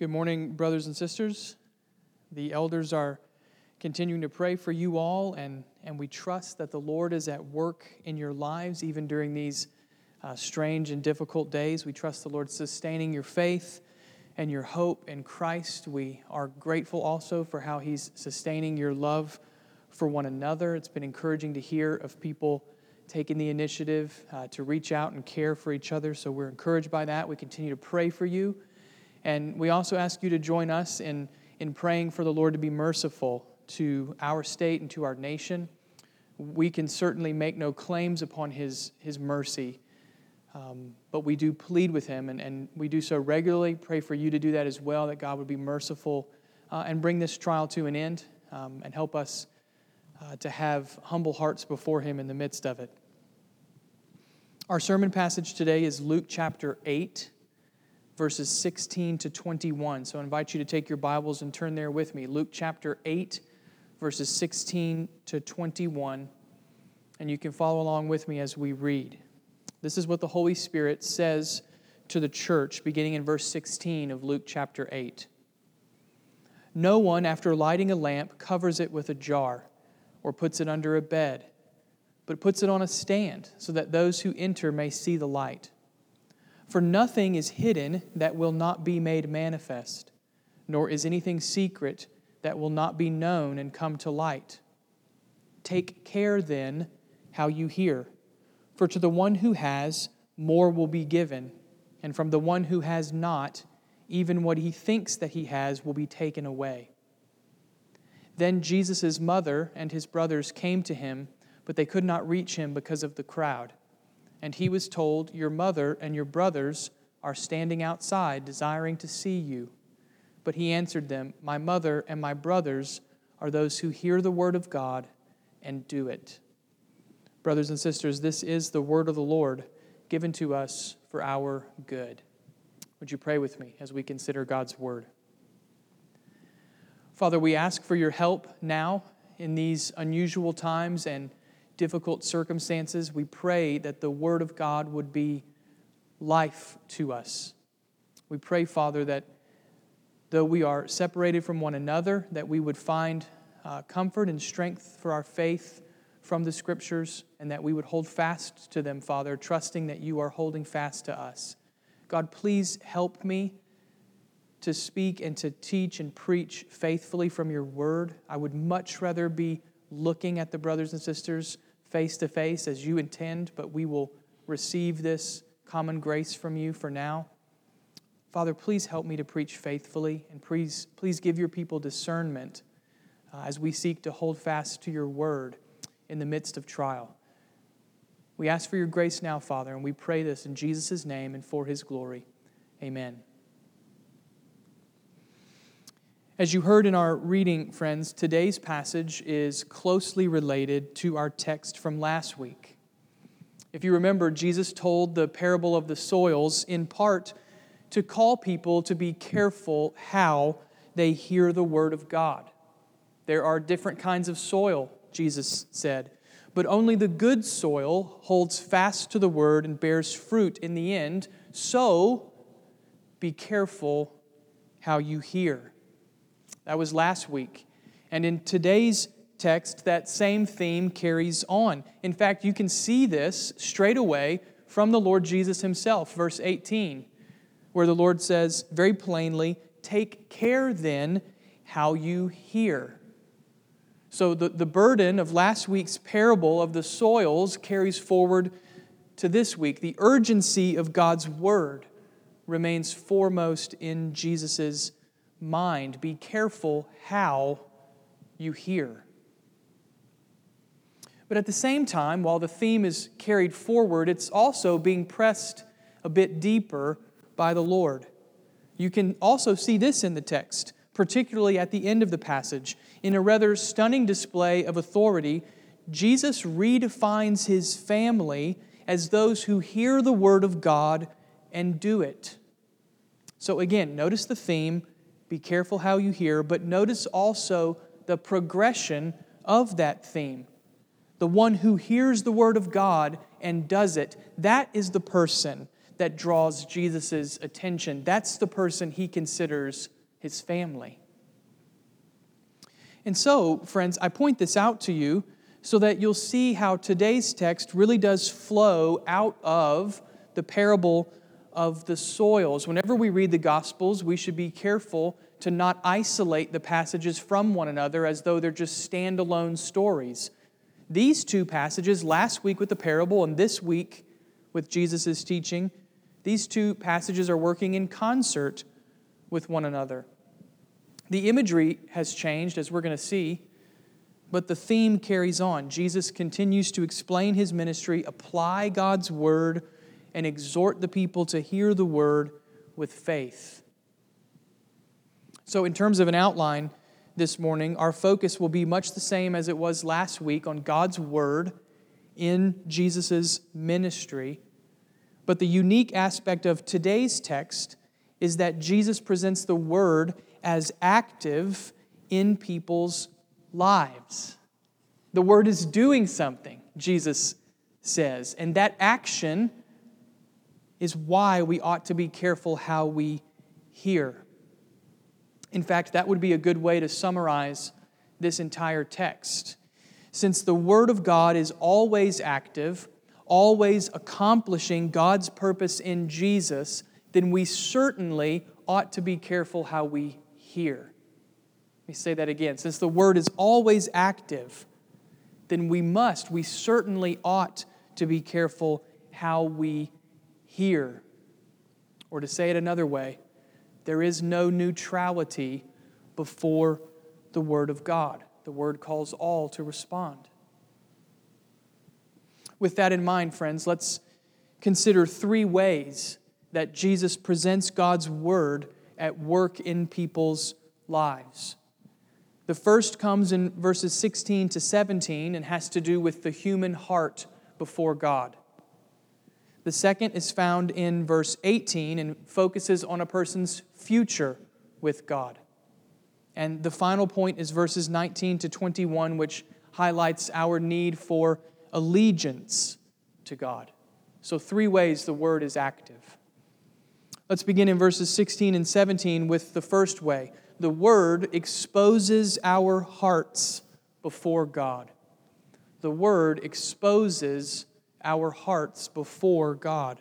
Good morning, brothers and sisters. The elders are continuing to pray for you all, and, and we trust that the Lord is at work in your lives, even during these uh, strange and difficult days. We trust the Lord sustaining your faith and your hope in Christ. We are grateful also for how He's sustaining your love for one another. It's been encouraging to hear of people taking the initiative uh, to reach out and care for each other, so we're encouraged by that. We continue to pray for you. And we also ask you to join us in, in praying for the Lord to be merciful to our state and to our nation. We can certainly make no claims upon His, his mercy, um, but we do plead with Him, and, and we do so regularly. Pray for you to do that as well, that God would be merciful uh, and bring this trial to an end um, and help us uh, to have humble hearts before Him in the midst of it. Our sermon passage today is Luke chapter 8 verses 16 to 21. So I invite you to take your Bibles and turn there with me. Luke chapter 8, verses 16 to 21. And you can follow along with me as we read. This is what the Holy Spirit says to the church, beginning in verse 16 of Luke chapter 8. No one, after lighting a lamp, covers it with a jar or puts it under a bed, but puts it on a stand so that those who enter may see the light. For nothing is hidden that will not be made manifest, nor is anything secret that will not be known and come to light. Take care then how you hear. For to the one who has, more will be given, and from the one who has not, even what he thinks that he has will be taken away. Then Jesus' mother and his brothers came to him, but they could not reach him because of the crowd. And he was told, Your mother and your brothers are standing outside, desiring to see you. But he answered them, My mother and my brothers are those who hear the word of God and do it. Brothers and sisters, this is the word of the Lord given to us for our good. Would you pray with me as we consider God's word? Father, we ask for your help now in these unusual times and difficult circumstances, we pray that the Word of God would be life to us. We pray, Father, that though we are separated from one another, that we would find uh, comfort and strength for our faith from the Scriptures, and that we would hold fast to them, Father, trusting that you are holding fast to us. God, please help me to speak and to teach and preach faithfully from your word. I would much rather be looking at the brothers and sisters face to face as you intend, but we will receive this common grace from you for now. Father, please help me to preach faithfully, and please, please give your people discernment uh, as we seek to hold fast to your word in the midst of trial. We ask for your grace now, Father, and we pray this in Jesus' name and for his glory. Amen. As you heard in our reading, friends, today's passage is closely related to our text from last week. If you remember, Jesus told the parable of the soils in part to call people to be careful how they hear the word of God. There are different kinds of soil, Jesus said, but only the good soil holds fast to the word and bears fruit in the end. So be careful how you hear. That was last week. And in today's text, that same theme carries on. In fact, you can see this straight away from the Lord Jesus himself, verse 18, where the Lord says very plainly, Take care then how you hear. So the, the burden of last week's parable of the soils carries forward to this week. The urgency of God's word remains foremost in Jesus' mind. Be careful how you hear. But at the same time, while the theme is carried forward, it's also being pressed a bit deeper by the Lord. You can also see this in the text, particularly at the end of the passage. In a rather stunning display of authority, Jesus redefines his family as those who hear the word of God and do it. So, again, notice the theme be careful how you hear, but notice also the progression of that theme. The one who hears the word of God and does it, that is the person that draws Jesus' attention. That's the person he considers his family. And so, friends, I point this out to you so that you'll see how today's text really does flow out of the parable of the soils. Whenever we read the Gospels, we should be careful to not isolate the passages from one another as though they're just standalone stories. These two passages, last week with the parable and this week with Jesus' teaching, these two passages are working in concert with one another. The imagery has changed, as we're going to see, but the theme carries on. Jesus continues to explain his ministry, apply God's word, and exhort the people to hear the word with faith. So, in terms of an outline this morning, our focus will be much the same as it was last week on God's word in Jesus' ministry. But the unique aspect of today's text is that Jesus presents the word as active in people's lives. The word is doing something, Jesus says, and that action is why we ought to be careful how we hear. In fact, that would be a good way to summarize this entire text. Since the Word of God is always active, always accomplishing God's purpose in Jesus, then we certainly ought to be careful how we hear. Let me say that again. Since the word is always active, then we must, we certainly ought to be careful how we hear. Or to say it another way, there is no neutrality before the Word of God. The Word calls all to respond. With that in mind, friends, let's consider three ways that Jesus presents God's Word at work in people's lives. The first comes in verses 16 to 17 and has to do with the human heart before God. The second is found in verse 18 and focuses on a person's future with God. And the final point is verses 19 to 21, which highlights our need for allegiance to God. So, three ways the word is active. Let's begin in verses 16 and 17 with the first way. The Word exposes our hearts before God. The Word exposes our hearts before God.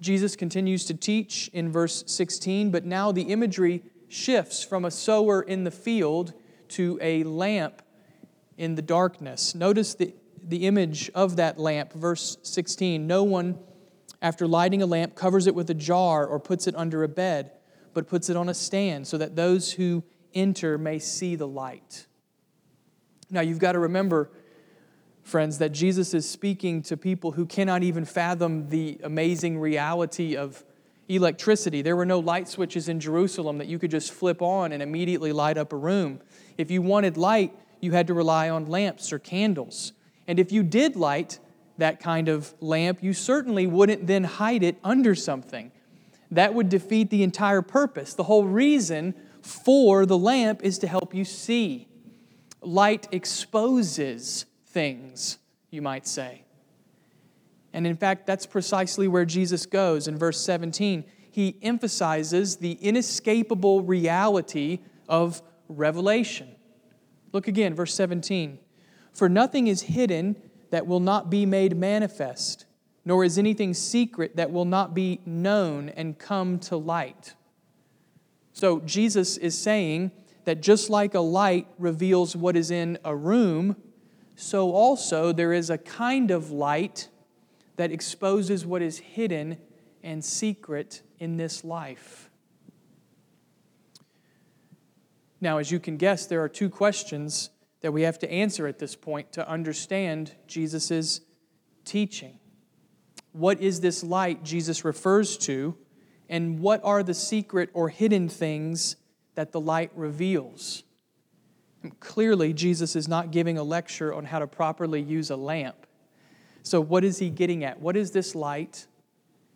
Jesus continues to teach in verse 16, but now the imagery shifts from a sower in the field to a lamp in the darkness. Notice the, the image of that lamp, verse 16. No one after lighting a lamp, covers it with a jar or puts it under a bed, but puts it on a stand so that those who enter may see the light. Now, you've got to remember, friends, that Jesus is speaking to people who cannot even fathom the amazing reality of electricity. There were no light switches in Jerusalem that you could just flip on and immediately light up a room. If you wanted light, you had to rely on lamps or candles. And if you did light, that kind of lamp, you certainly wouldn't then hide it under something. That would defeat the entire purpose. The whole reason for the lamp is to help you see. Light exposes things, you might say. And in fact, that's precisely where Jesus goes in verse 17. He emphasizes the inescapable reality of revelation. Look again, verse 17. For nothing is hidden that will not be made manifest, nor is anything secret that will not be known and come to light. So Jesus is saying that just like a light reveals what is in a room, so also there is a kind of light that exposes what is hidden and secret in this life. Now, as you can guess, there are two questions that we have to answer at this point to understand Jesus' teaching. What is this light Jesus refers to, and what are the secret or hidden things that the light reveals? Clearly, Jesus is not giving a lecture on how to properly use a lamp. So, what is he getting at? What is this light,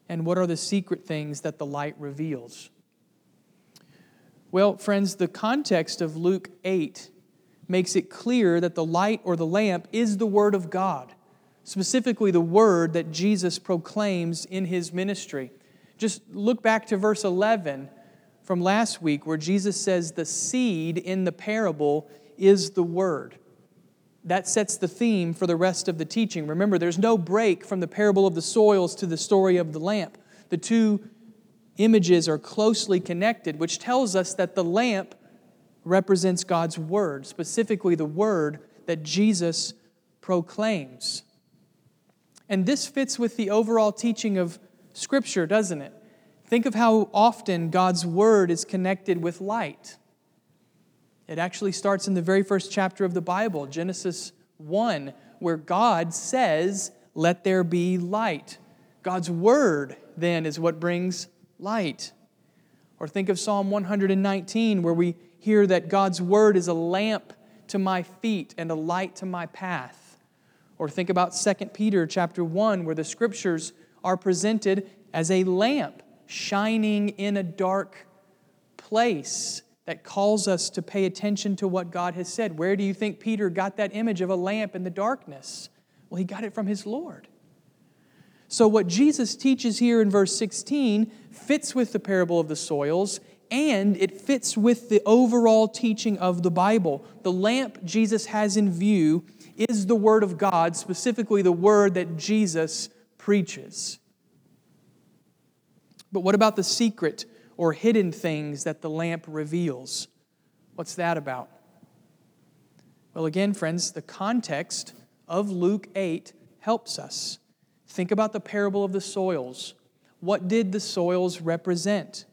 and what are the secret things that the light reveals? Well, friends, the context of Luke 8 makes it clear that the light or the lamp is the Word of God. specifically the word that Jesus proclaims in his ministry. Just look back to verse 11 from last week, where Jesus says the seed in the parable is the word. That sets the theme for the rest of the teaching. Remember, there's no break from the parable of the soils to the story of the lamp. The two images are closely connected, which tells us that the lamp represents God's word, specifically the word that Jesus proclaims. And this fits with the overall teaching of Scripture, doesn't it? Think of how often God's word is connected with light. It actually starts in the very first chapter of the Bible, Genesis 1, where God says, Let there be light. God's word, then, is what brings light. Or think of Psalm 119, where we hear that God's word is a lamp to my feet and a light to my path. Or think about 2 Peter chapter 1, where the scriptures are presented as a lamp shining in a dark place that calls us to pay attention to what God has said. Where do you think Peter got that image of a lamp in the darkness? Well, he got it from his Lord. So, what Jesus teaches here in verse 16 fits with the parable of the soils and it fits with the overall teaching of the Bible. The lamp Jesus has in view is the Word of God, specifically the Word that Jesus preaches. But what about the secret or hidden things that the lamp reveals? What's that about? Well, again, friends, the context of Luke 8 helps us. Think about the parable of the soils. What did the soils represent?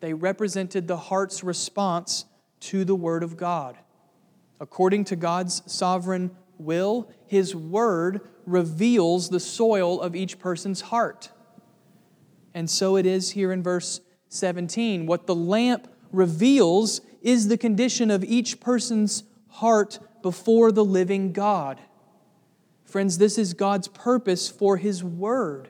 They represented the heart's response to the Word of God. According to God's sovereign will, His Word reveals the soil of each person's heart. And so it is here in verse 17. What the lamp reveals is the condition of each person's heart before the living God. Friends, this is God's purpose for His Word.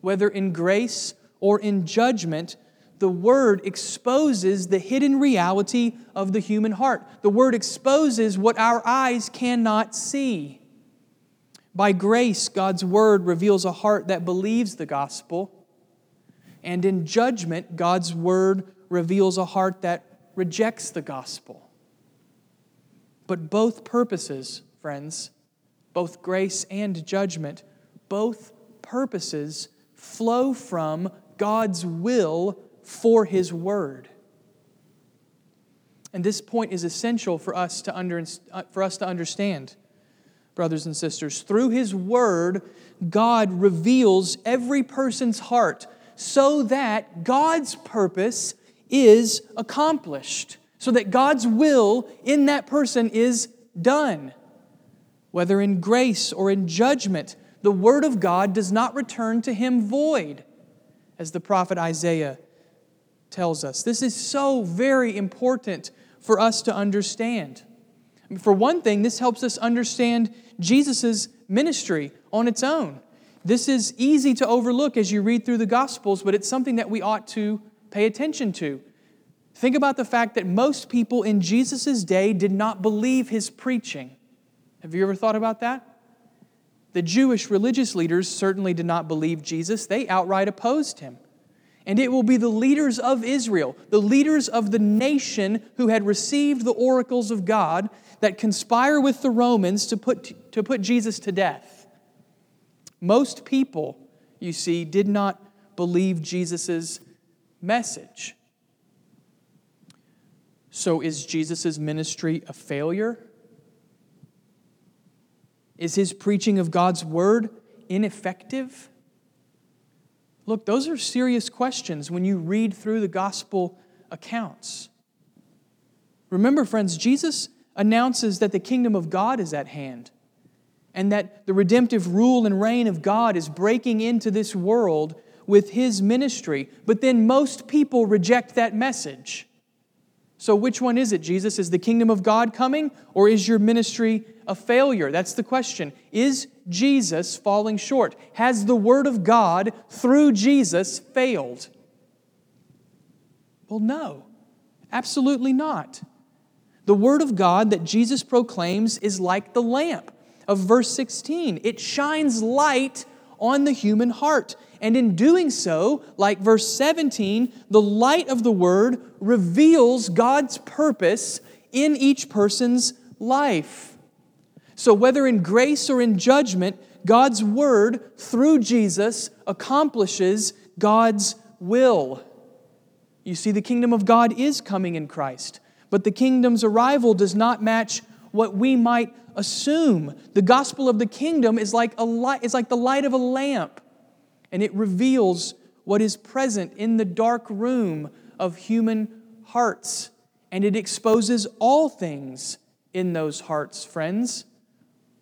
Whether in grace or in judgment, the Word exposes the hidden reality of the human heart. The Word exposes what our eyes cannot see. By grace, God's Word reveals a heart that believes the gospel and in judgment, God's word reveals a heart that rejects the gospel. But both purposes, friends, both grace and judgment, both purposes flow from God's will for His Word. And this point is essential for us to, under, uh, for us to understand, brothers and sisters. Through His Word, God reveals every person's heart so that God's purpose is accomplished, so that God's will in that person is done. Whether in grace or in judgment, the Word of God does not return to him void, as the prophet Isaiah tells us. This is so very important for us to understand. For one thing, this helps us understand Jesus' ministry on its own. This is easy to overlook as you read through the Gospels, but it's something that we ought to pay attention to. Think about the fact that most people in Jesus' day did not believe his preaching. Have you ever thought about that? The Jewish religious leaders certainly did not believe Jesus, they outright opposed him. And it will be the leaders of Israel, the leaders of the nation who had received the oracles of God, that conspire with the Romans to put, to put Jesus to death. Most people, you see, did not believe Jesus' message. So, is Jesus' ministry a failure? Is his preaching of God's word ineffective? Look, those are serious questions when you read through the gospel accounts. Remember, friends, Jesus announces that the kingdom of God is at hand and that the redemptive rule and reign of God is breaking into this world with his ministry. But then most people reject that message. So, which one is it, Jesus? Is the kingdom of God coming, or is your ministry a failure? That's the question. Is Jesus falling short? Has the Word of God through Jesus failed? Well, no, absolutely not. The Word of God that Jesus proclaims is like the lamp of verse 16. It shines light on the human heart. And in doing so, like verse 17, the light of the word reveals God's purpose in each person's life. So, whether in grace or in judgment, God's word through Jesus accomplishes God's will. You see, the kingdom of God is coming in Christ, but the kingdom's arrival does not match what we might assume. The gospel of the kingdom is like, a light, is like the light of a lamp, and it reveals what is present in the dark room of human hearts, and it exposes all things in those hearts, friends,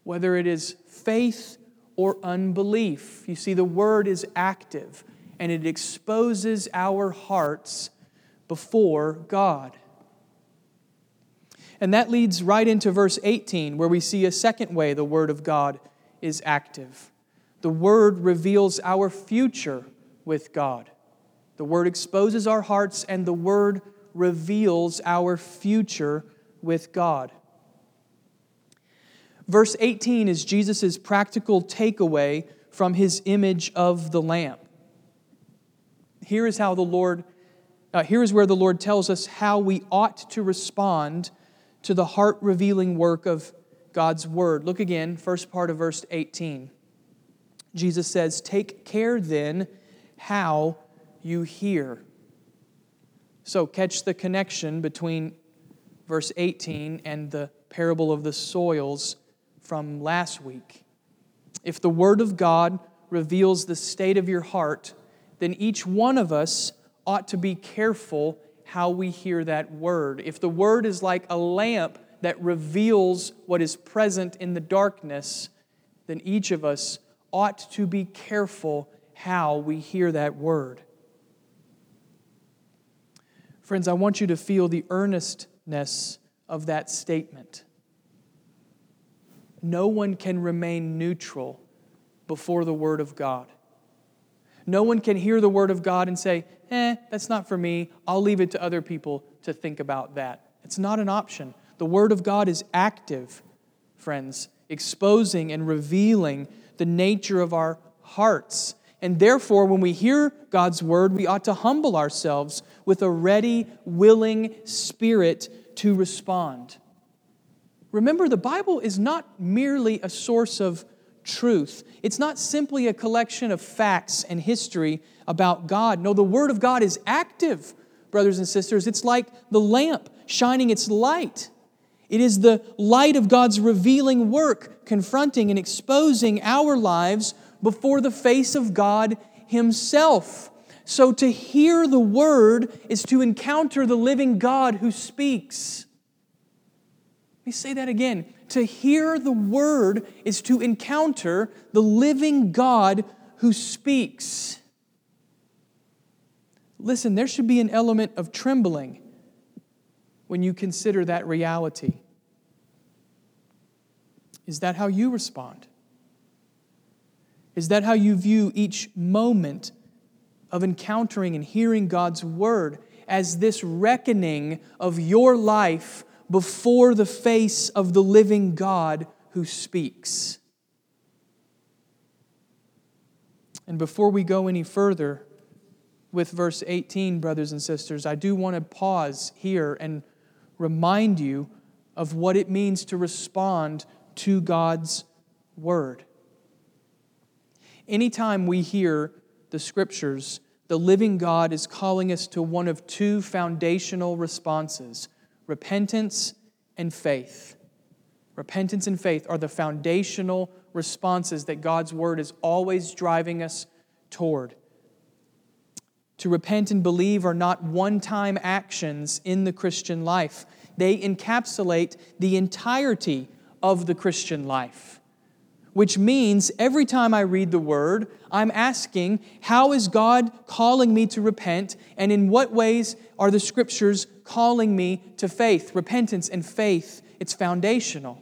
whether it is faith or unbelief. You see, the word is active and it exposes our hearts before God. And that leads right into verse 18, where we see a second way the Word of God is active. The Word reveals our future with God. The Word exposes our hearts, and the Word reveals our future with God. Verse 18 is Jesus' practical takeaway from his image of the lamp. Here is how the Lord, uh, here is where the Lord tells us how we ought to respond to the heart revealing work of God's Word. Look again, first part of verse 18. Jesus says, Take care then how you hear. So, catch the connection between verse 18 and the parable of the soils from last week. If the Word of God reveals the state of your heart, then each one of us ought to be careful how we hear that word. If the word is like a lamp that reveals what is present in the darkness, then each of us ought to be careful how we hear that word. Friends, I want you to feel the earnestness of that statement. No one can remain neutral before the Word of God. No one can hear the Word of God and say, eh, that's not for me. I'll leave it to other people to think about that. It's not an option. The Word of God is active, friends, exposing and revealing the nature of our hearts. And therefore, when we hear God's Word, we ought to humble ourselves with a ready, willing spirit to respond. Remember, the Bible is not merely a source of truth. It's not simply a collection of facts and history about God. No, the Word of God is active, brothers and sisters. It's like the lamp shining its light. It is the light of God's revealing work, confronting and exposing our lives before the face of God Himself. So to hear the Word is to encounter the living God who speaks. Let me say that again. To hear the word is to encounter the living God who speaks. Listen, there should be an element of trembling when you consider that reality. Is that how you respond? Is that how you view each moment of encountering and hearing God's word as this reckoning of your life before the face of the living God who speaks. And before we go any further with verse 18, brothers and sisters, I do want to pause here and remind you of what it means to respond to God's word. Anytime we hear the scriptures, the living God is calling us to one of two foundational responses repentance and faith. Repentance and faith are the foundational responses that God's word is always driving us toward. To repent and believe are not one time actions in the Christian life, they encapsulate the entirety of the Christian life which means every time I read the word, I'm asking, how is God calling me to repent? And in what ways are the scriptures calling me to faith? Repentance and faith, it's foundational.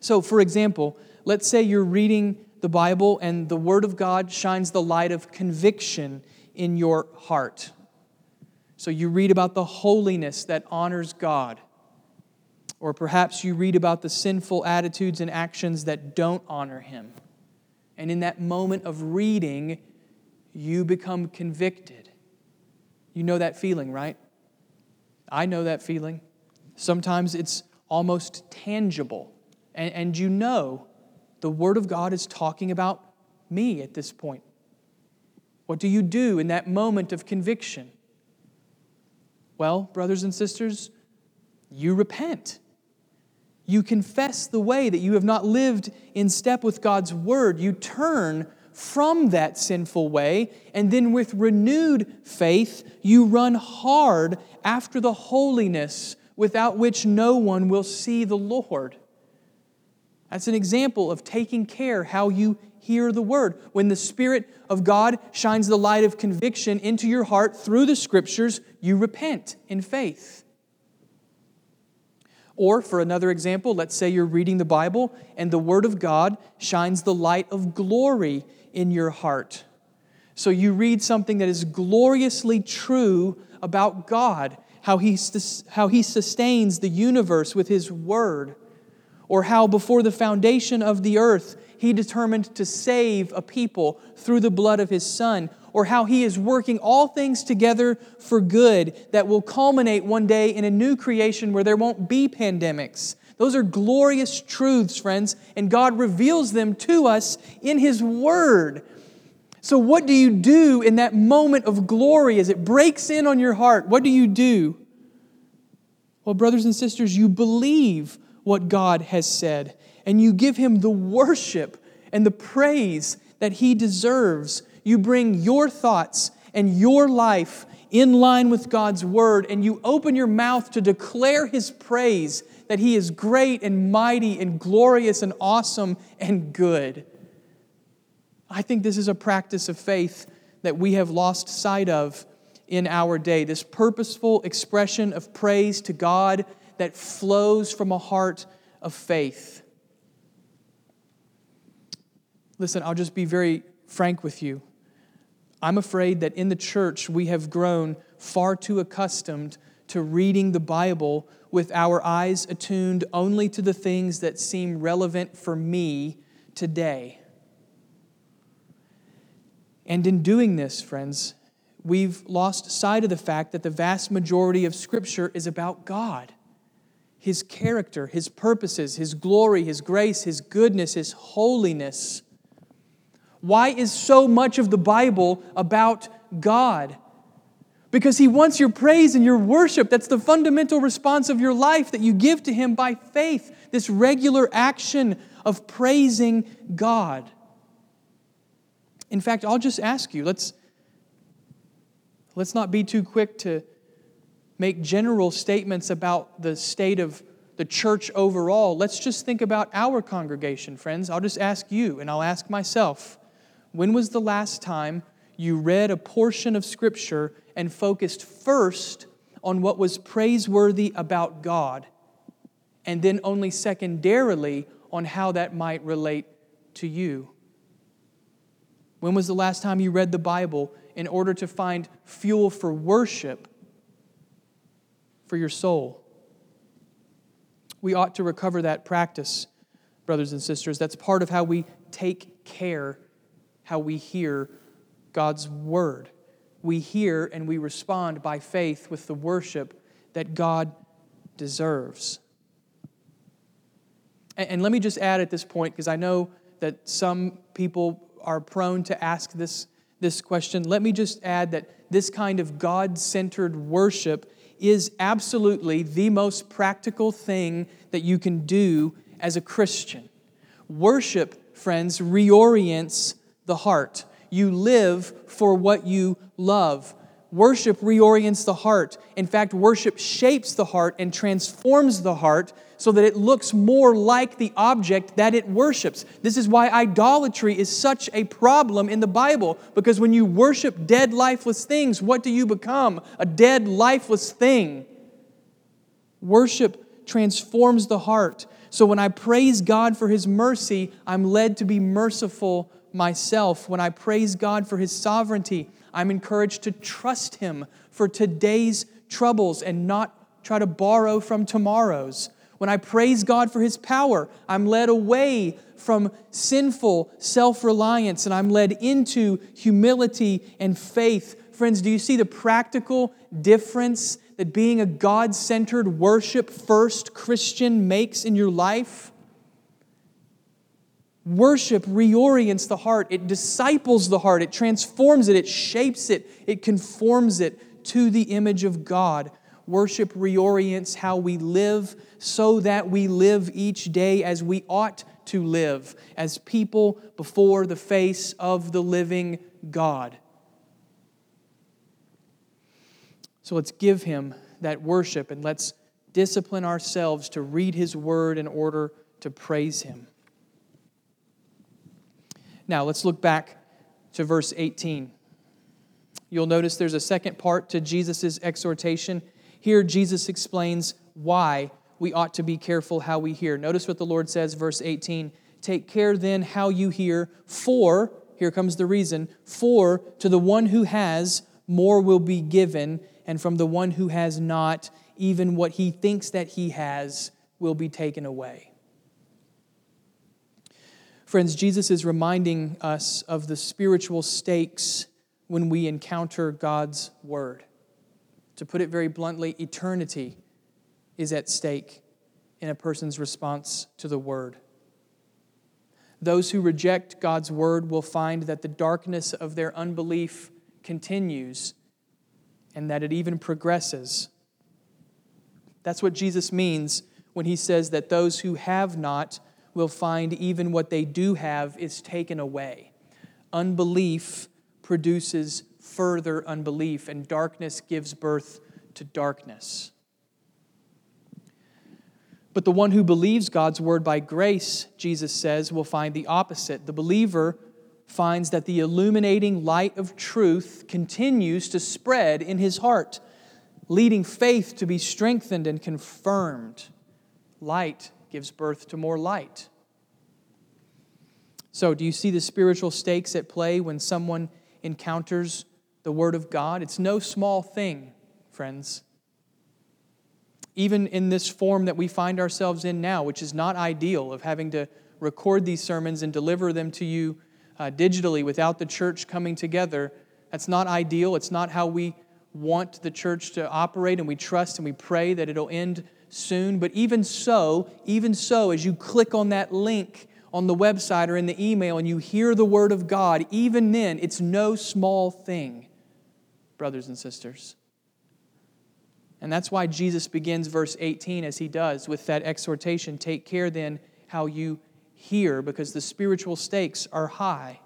So, for example, let's say you're reading the Bible and the Word of God shines the light of conviction in your heart. So, you read about the holiness that honors God Or perhaps you read about the sinful attitudes and actions that don't honor Him. And in that moment of reading, you become convicted. You know that feeling, right? I know that feeling. Sometimes it's almost tangible. And, and you know the Word of God is talking about me at this point. What do you do in that moment of conviction? Well, brothers and sisters, you repent. You confess the way that you have not lived in step with God's Word. You turn from that sinful way, and then with renewed faith, you run hard after the holiness without which no one will see the Lord. That's an example of taking care how you hear the word. When the Spirit of God shines the light of conviction into your heart through the Scriptures, you repent in faith. Or, for another example, let's say you're reading the Bible and the Word of God shines the light of glory in your heart. So you read something that is gloriously true about God, how he, how he sustains the universe with His Word, or how before the foundation of the earth He determined to save a people through the blood of His Son, or how He is working all things together for good that will culminate one day in a new creation where there won't be pandemics those are glorious truths, friends, and God reveals them to us in His Word. So, what do you do in that moment of glory as it breaks in on your heart? What do you do? Well, brothers and sisters, you believe what God has said, and you give Him the worship and the praise that He deserves. You bring your thoughts and your life in line with God's Word, and you open your mouth to declare His praise that He is great and mighty and glorious and awesome and good. I think this is a practice of faith that we have lost sight of in our day. This purposeful expression of praise to God that flows from a heart of faith. Listen, I'll just be very frank with you. I'm afraid that in the church we have grown far too accustomed to reading the Bible with our eyes attuned only to the things that seem relevant for me today. And in doing this, friends, we've lost sight of the fact that the vast majority of Scripture is about God, His character, His purposes, His glory, His grace, His goodness, His holiness. Why is so much of the Bible about God? because He wants your praise and your worship. That's the fundamental response of your life that you give to Him by faith, this regular action of praising God. In fact, I'll just ask you let's, let's not be too quick to make general statements about the state of the church overall. Let's just think about our congregation, friends. I'll just ask you, and I'll ask myself when was the last time you read a portion of Scripture and focused first on what was praiseworthy about God, and then only secondarily on how that might relate to you. When was the last time you read the Bible in order to find fuel for worship for your soul? We ought to recover that practice, brothers and sisters. That's part of how we take care, how we hear God's Word we hear and we respond by faith with the worship that God deserves. And, let me just add at this point, because I know that some people are prone to ask this, this question. Let me just add that this kind of God centered worship is absolutely the most practical thing that you can do as a Christian. Worship, friends, reorients the heart. You live for what you love. Worship reorients the heart. In fact, worship shapes the heart and transforms the heart so that it looks more like the object that it worships. This is why idolatry is such a problem in the Bible, because when you worship dead, lifeless things, what do you become? A dead, lifeless thing. Worship transforms the heart. So when I praise God for His mercy, I'm led to be merciful myself. When I praise God for His sovereignty, I'm encouraged to trust Him for today's troubles and not try to borrow from tomorrow's. When I praise God for His power, I'm led away from sinful self reliance and I'm led into humility and faith. Friends, do you see the practical difference that being a God centered, worship first Christian makes in your life? Worship reorients the heart, it disciples the heart, it transforms it, it shapes it, it conforms it to the image of God. Worship reorients how we live so that we live each day as we ought to live, as people before the face of the living God. So let's give Him that worship and let's discipline ourselves to read His word in order to praise Him. Now, let's look back to verse 18. You'll notice there's a second part to Jesus' exhortation. Here, Jesus explains why we ought to be careful how we hear. Notice what the Lord says, verse 18 Take care then how you hear, for, here comes the reason, for to the one who has, more will be given, and from the one who has not, even what he thinks that he has will be taken away. Friends, Jesus is reminding us of the spiritual stakes when we encounter God's Word. To put it very bluntly, eternity is at stake in a person's response to the Word. Those who reject God's Word will find that the darkness of their unbelief continues and that it even progresses. That's what Jesus means when he says that those who have not will find even what they do have is taken away. Unbelief produces further unbelief, and darkness gives birth to darkness. But the one who believes God's word by grace, Jesus says, will find the opposite. The believer finds that the illuminating light of truth continues to spread in his heart, leading faith to be strengthened and confirmed. Light gives birth to more light. So, do you see the spiritual stakes at play when someone encounters the Word of God? It's no small thing, friends. Even in this form that we find ourselves in now, which is not ideal, of having to record these sermons and deliver them to you uh, digitally without the church coming together, that's not ideal. It's not how we want the church to operate, and we trust and we pray that it'll end soon. But even so, even so, as you click on that link on the website or in the email and you hear the word of God, even then, it's no small thing, brothers and sisters. And that's why Jesus begins verse 18 as he does with that exhortation Take care then how you hear, because the spiritual stakes are high.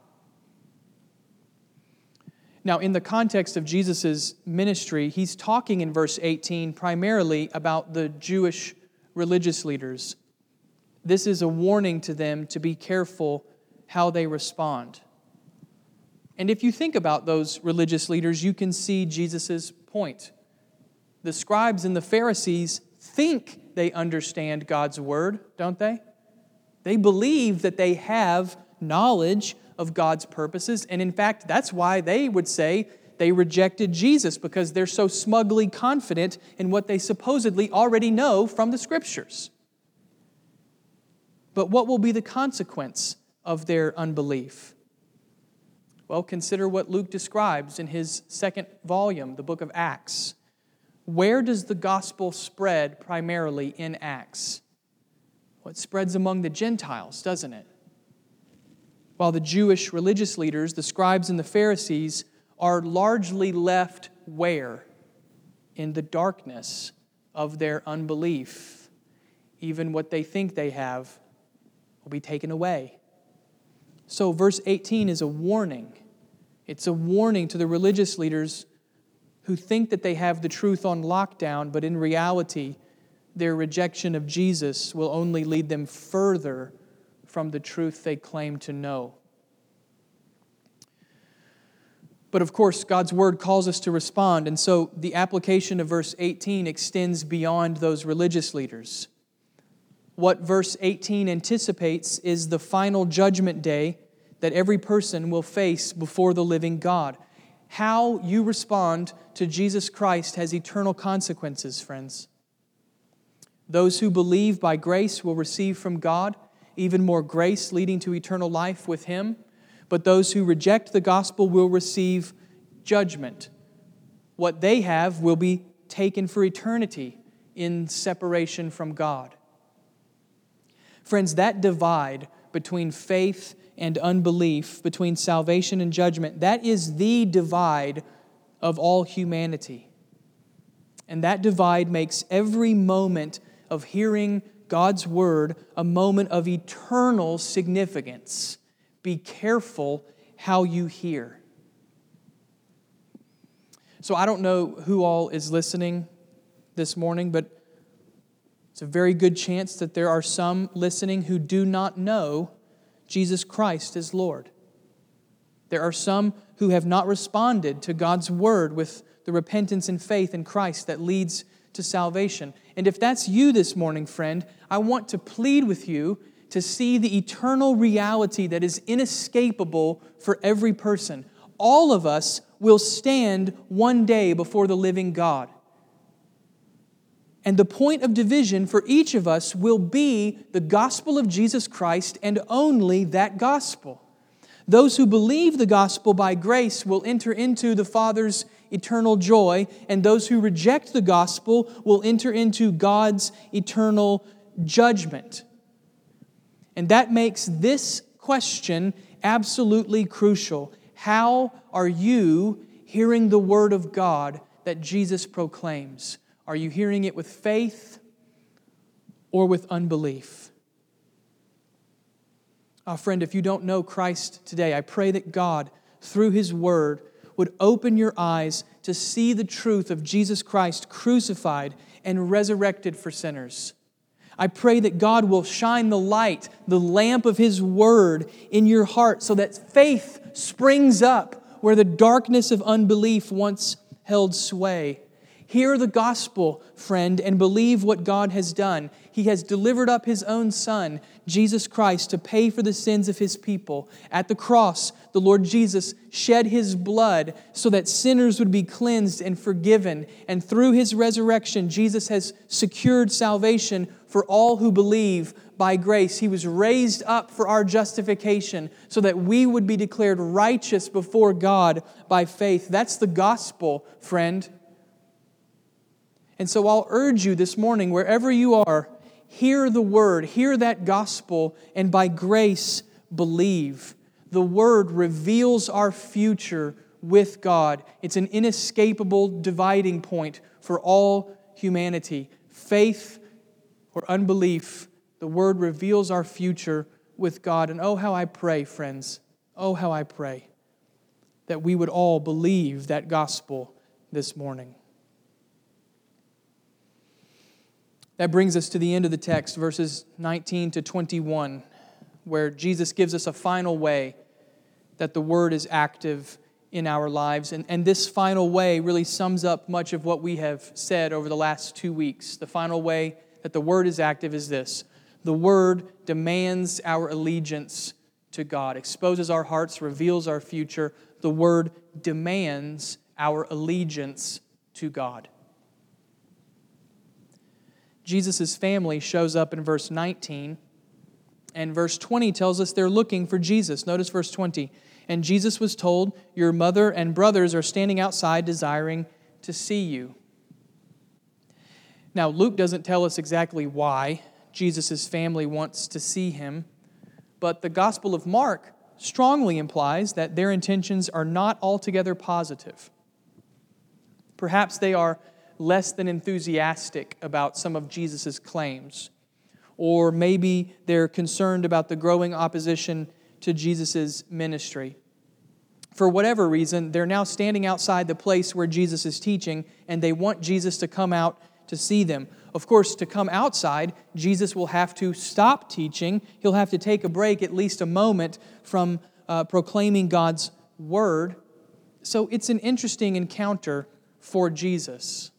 Now, in the context of Jesus' ministry, he's talking in verse 18 primarily about the Jewish religious leaders. This is a warning to them to be careful how they respond. And if you think about those religious leaders, you can see Jesus' point. The scribes and the Pharisees think they understand God's word, don't they? They believe that they have knowledge of God's purposes. And in fact, that's why they would say they rejected Jesus because they're so smugly confident in what they supposedly already know from the scriptures. But what will be the consequence of their unbelief? Well, consider what Luke describes in his second volume, the book of Acts. Where does the gospel spread primarily in Acts? Well, it spreads among the Gentiles, doesn't it? While the Jewish religious leaders, the scribes and the Pharisees, are largely left where? In the darkness of their unbelief. Even what they think they have will be taken away. So, verse 18 is a warning. It's a warning to the religious leaders who think that they have the truth on lockdown, but in reality, their rejection of Jesus will only lead them further from the truth they claim to know. But of course, God's word calls us to respond, and so the application of verse 18 extends beyond those religious leaders. What verse 18 anticipates is the final judgment day that every person will face before the living God. How you respond to Jesus Christ has eternal consequences, friends. Those who believe by grace will receive from God even more grace, leading to eternal life with Him. But those who reject the gospel will receive judgment. What they have will be taken for eternity in separation from God. Friends, that divide between faith and unbelief, between salvation and judgment, that is the divide of all humanity. And that divide makes every moment of hearing God's word a moment of eternal significance. Be careful how you hear. So, I don't know who all is listening this morning, but it's a very good chance that there are some listening who do not know Jesus Christ as Lord. There are some who have not responded to God's word with the repentance and faith in Christ that leads to salvation. And if that's you this morning, friend, I want to plead with you to see the eternal reality that is inescapable for every person. All of us will stand one day before the living God. And the point of division for each of us will be the gospel of Jesus Christ and only that gospel. Those who believe the gospel by grace will enter into the Father's eternal joy, and those who reject the gospel will enter into God's eternal judgment. And that makes this question absolutely crucial. How are you hearing the word of God that Jesus proclaims? Are you hearing it with faith or with unbelief? Oh, friend, if you don't know Christ today, I pray that God, through His Word, would open your eyes to see the truth of Jesus Christ crucified and resurrected for sinners. I pray that God will shine the light, the lamp of His Word in your heart so that faith springs up where the darkness of unbelief once held sway. Hear the gospel, friend, and believe what God has done. He has delivered up His own Son, Jesus Christ, to pay for the sins of His people. At the cross, the Lord Jesus shed His blood so that sinners would be cleansed and forgiven. And through His resurrection, Jesus has secured salvation for all who believe by grace. He was raised up for our justification so that we would be declared righteous before God by faith. That's the gospel, friend. And so I'll urge you this morning, wherever you are, hear the word, hear that gospel, and by grace believe. The word reveals our future with God. It's an inescapable dividing point for all humanity. Faith or unbelief, the word reveals our future with God. And oh, how I pray, friends, oh, how I pray that we would all believe that gospel this morning. That brings us to the end of the text, verses 19 to 21, where Jesus gives us a final way that the Word is active in our lives. And, and this final way really sums up much of what we have said over the last two weeks. The final way that the Word is active is this the Word demands our allegiance to God, exposes our hearts, reveals our future. The Word demands our allegiance to God. Jesus' family shows up in verse 19. And verse 20 tells us they're looking for Jesus. Notice verse 20. And Jesus was told, Your mother and brothers are standing outside desiring to see you. Now, Luke doesn't tell us exactly why Jesus' family wants to see him, but the Gospel of Mark strongly implies that their intentions are not altogether positive. Perhaps they are less than enthusiastic about some of Jesus' claims. Or maybe they're concerned about the growing opposition to Jesus' ministry. For whatever reason, they're now standing outside the place where Jesus is teaching, and they want Jesus to come out to see them. Of course, to come outside, Jesus will have to stop teaching. He'll have to take a break, at least a moment, from uh, proclaiming God's word. So it's an interesting encounter for Jesus.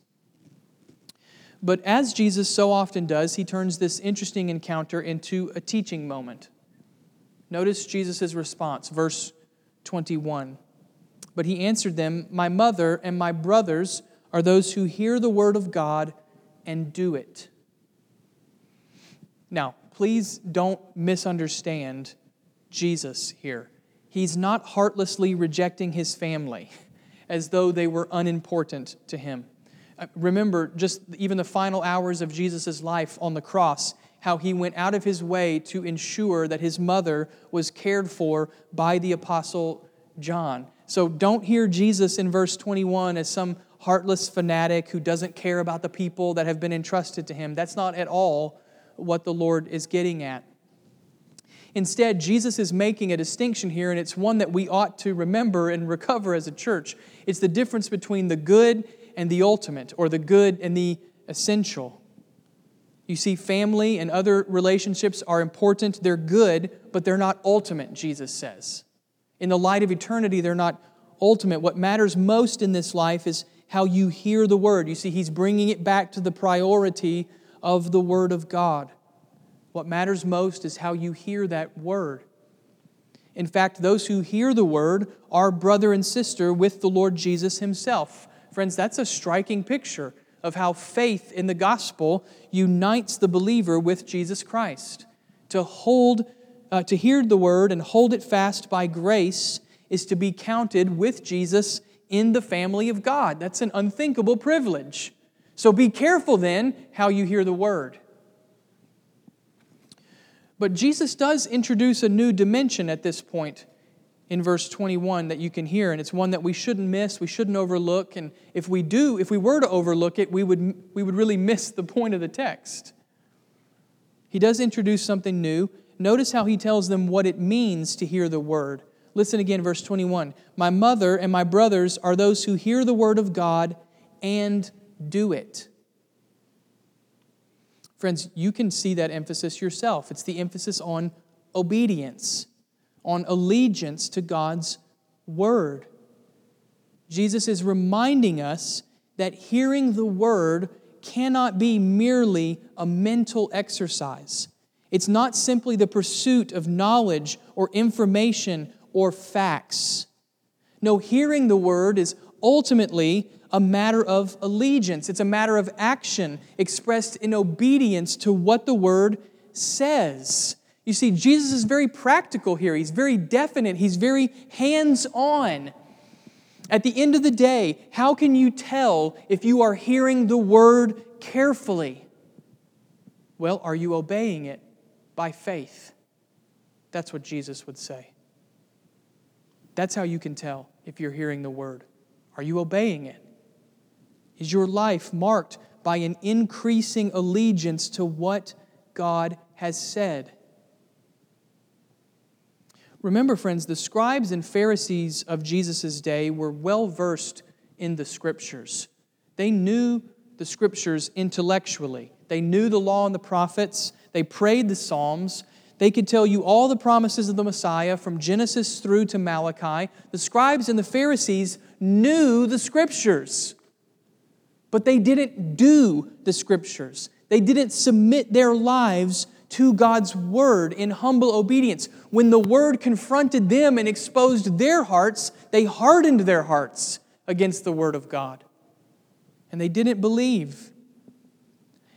But as Jesus so often does, he turns this interesting encounter into a teaching moment. Notice Jesus' response, verse 21. But he answered them, My mother and my brothers are those who hear the word of God and do it. Now, please don't misunderstand Jesus here. He's not heartlessly rejecting his family as though they were unimportant to him. Remember, just even the final hours of Jesus' life on the cross, how he went out of his way to ensure that his mother was cared for by the Apostle John. So don't hear Jesus in verse 21 as some heartless fanatic who doesn't care about the people that have been entrusted to him. That's not at all what the Lord is getting at. Instead, Jesus is making a distinction here, and it's one that we ought to remember and recover as a church. It's the difference between the good and the ultimate, or the good and the essential. You see, family and other relationships are important. They're good, but they're not ultimate, Jesus says. In the light of eternity, they're not ultimate. What matters most in this life is how you hear the word. You see, he's bringing it back to the priority of the word of God. What matters most is how you hear that word. In fact, those who hear the word are brother and sister with the Lord Jesus himself. Friends, that's a striking picture of how faith in the gospel unites the believer with Jesus Christ. To hold, uh, to hear the word and hold it fast by grace is to be counted with Jesus in the family of God. That's an unthinkable privilege. So be careful then how you hear the word. But Jesus does introduce a new dimension at this point in verse 21 that you can hear, and it's one that we shouldn't miss, we shouldn't overlook, and if we do, if we were to overlook it, we would, we would really miss the point of the text. He does introduce something new. Notice how he tells them what it means to hear the word. Listen again, verse 21. My mother and my brothers are those who hear the word of God and do it. Friends, you can see that emphasis yourself. It's the emphasis on obedience, on allegiance to God's word. Jesus is reminding us that hearing the word cannot be merely a mental exercise. It's not simply the pursuit of knowledge or information or facts. No, hearing the word is ultimately a matter of allegiance, it's a matter of action expressed in obedience to what the Word says. You see, Jesus is very practical here. He's very definite. He's very hands on. At the end of the day, how can you tell if you are hearing the Word carefully? Well, are you obeying it by faith? That's what Jesus would say. That's how you can tell if you're hearing the Word. Are you obeying it? Is your life marked by an increasing allegiance to what God has said? Remember, friends, the scribes and Pharisees of Jesus' day were well versed in the scriptures. They knew the scriptures intellectually, they knew the law and the prophets, they prayed the Psalms. They could tell you all the promises of the Messiah from Genesis through to Malachi. The scribes and the Pharisees knew the scriptures. But they didn't do the scriptures. They didn't submit their lives to God's word in humble obedience. When the word confronted them and exposed their hearts, they hardened their hearts against the word of God. And they didn't believe.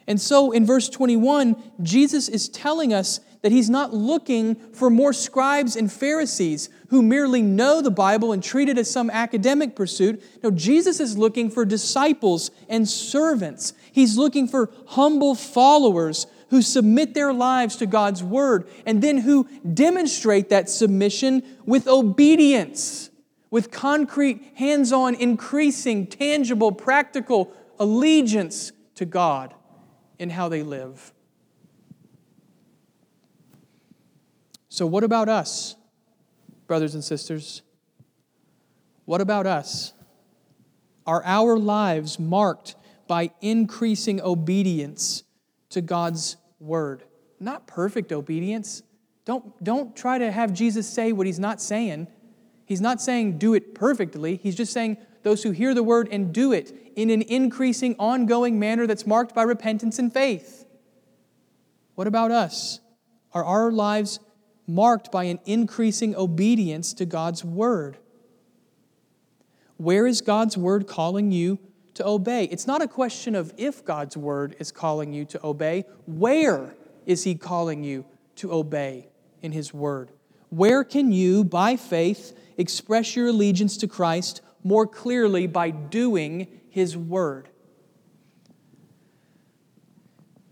And so in verse 21, Jesus is telling us that he's not looking for more scribes and Pharisees who merely know the Bible and treat it as some academic pursuit. No, Jesus is looking for disciples and servants. He's looking for humble followers who submit their lives to God's word and then who demonstrate that submission with obedience, with concrete, hands on, increasing, tangible, practical allegiance to God in how they live. So, what about us, brothers and sisters? What about us? Are our lives marked by increasing obedience to God's word? Not perfect obedience. Don't, don't try to have Jesus say what he's not saying. He's not saying do it perfectly. He's just saying those who hear the word and do it in an increasing, ongoing manner that's marked by repentance and faith. What about us? Are our lives marked by an increasing obedience to God's word. Where is God's word calling you to obey? It's not a question of if God's word is calling you to obey, where is He calling you to obey in His Word? Where can you, by faith, express your allegiance to Christ more clearly by doing His Word?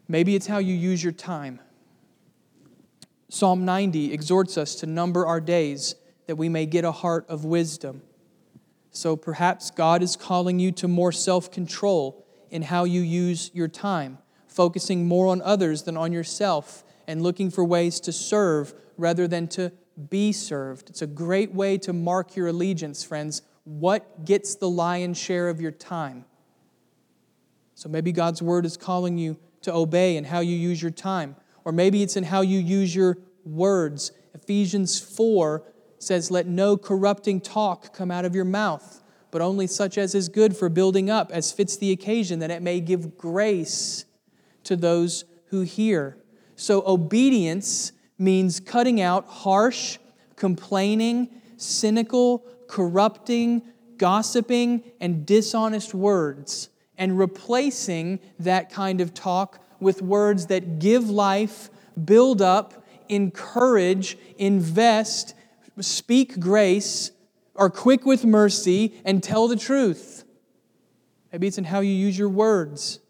Maybe it's how you use your time. Psalm 90 exhorts us to number our days that we may get a heart of wisdom. So perhaps God is calling you to more self control in how you use your time, focusing more on others than on yourself, and looking for ways to serve rather than to be served. It's a great way to mark your allegiance, friends. What gets the lion's share of your time? So maybe God's word is calling you to obey in how you use your time, or maybe it's in how you use your words. Ephesians 4 says, Let no corrupting talk come out of your mouth, but only such as is good for building up, as fits the occasion, that it may give grace to those who hear. So, obedience means cutting out harsh, complaining, cynical, corrupting, gossiping, and dishonest words, and replacing that kind of talk with words that give life, build up, encourage, invest, speak grace, are quick with mercy, and tell the truth. Maybe it's in how you use your words.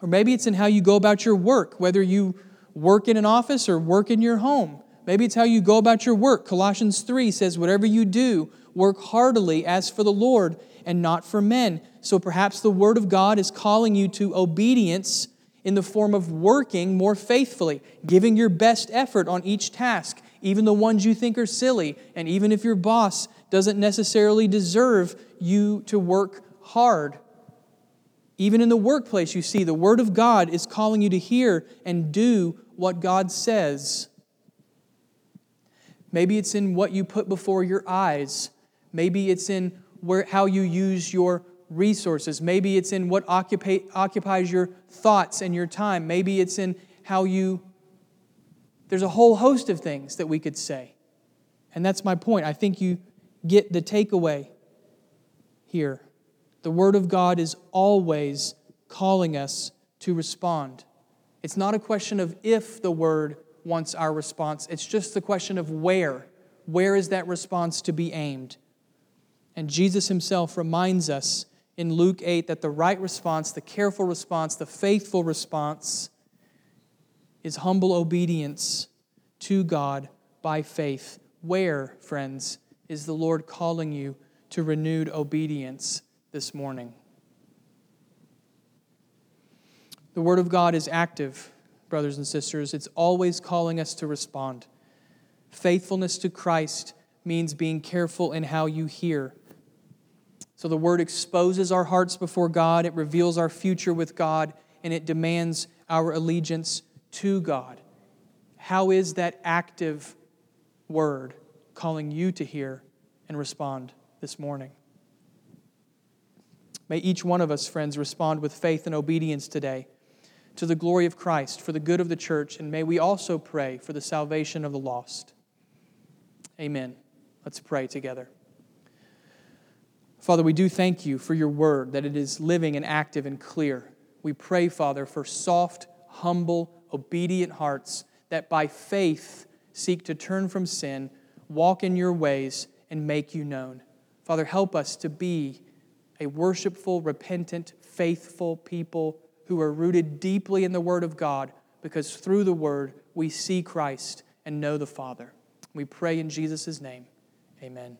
Or maybe it's in how you go about your work, whether you work in an office or work in your home. Maybe it's how you go about your work. Colossians 3 says, Whatever you do, work heartily as for the Lord and not for men. So perhaps the Word of God is calling you to obedience in the form of working more faithfully, giving your best effort on each task, even the ones you think are silly, and even if your boss doesn't necessarily deserve you to work hard. Even in the workplace, you see, the Word of God is calling you to hear and do what God says. Maybe it's in what you put before your eyes. Maybe it's in where, how you use your resources. Maybe it's in what occupies your thoughts and your time. Maybe it's in how you there's a whole host of things that we could say. And that's my point. I think you get the takeaway here. The Word of God is always calling us to respond. It's not a question of if the Word wants our response, it's just the question of where. Where is that response to be aimed? And Jesus himself reminds us in Luke 8 that the right response, the careful response, the faithful response is humble obedience to God by faith. Where, friends, is the Lord calling you to renewed obedience this morning? The Word of God is active, brothers and sisters. It's always calling us to respond. Faithfulness to Christ means being careful in how you hear. So the Word exposes our hearts before God, it reveals our future with God, and it demands our allegiance to God. How is that active word calling you to hear and respond this morning? May each one of us, friends, respond with faith and obedience today to the glory of Christ, for the good of the church, and may we also pray for the salvation of the lost. Amen. Let's pray together. Father, we do thank you for your word, that it is living and active and clear. We pray, Father, for soft, humble, obedient hearts that by faith seek to turn from sin, walk in your ways, and make you known. Father, help us to be a worshipful, repentant, faithful people who are rooted deeply in the Word of God because through the Word we see Christ and know the Father. We pray in Jesus' name. Amen.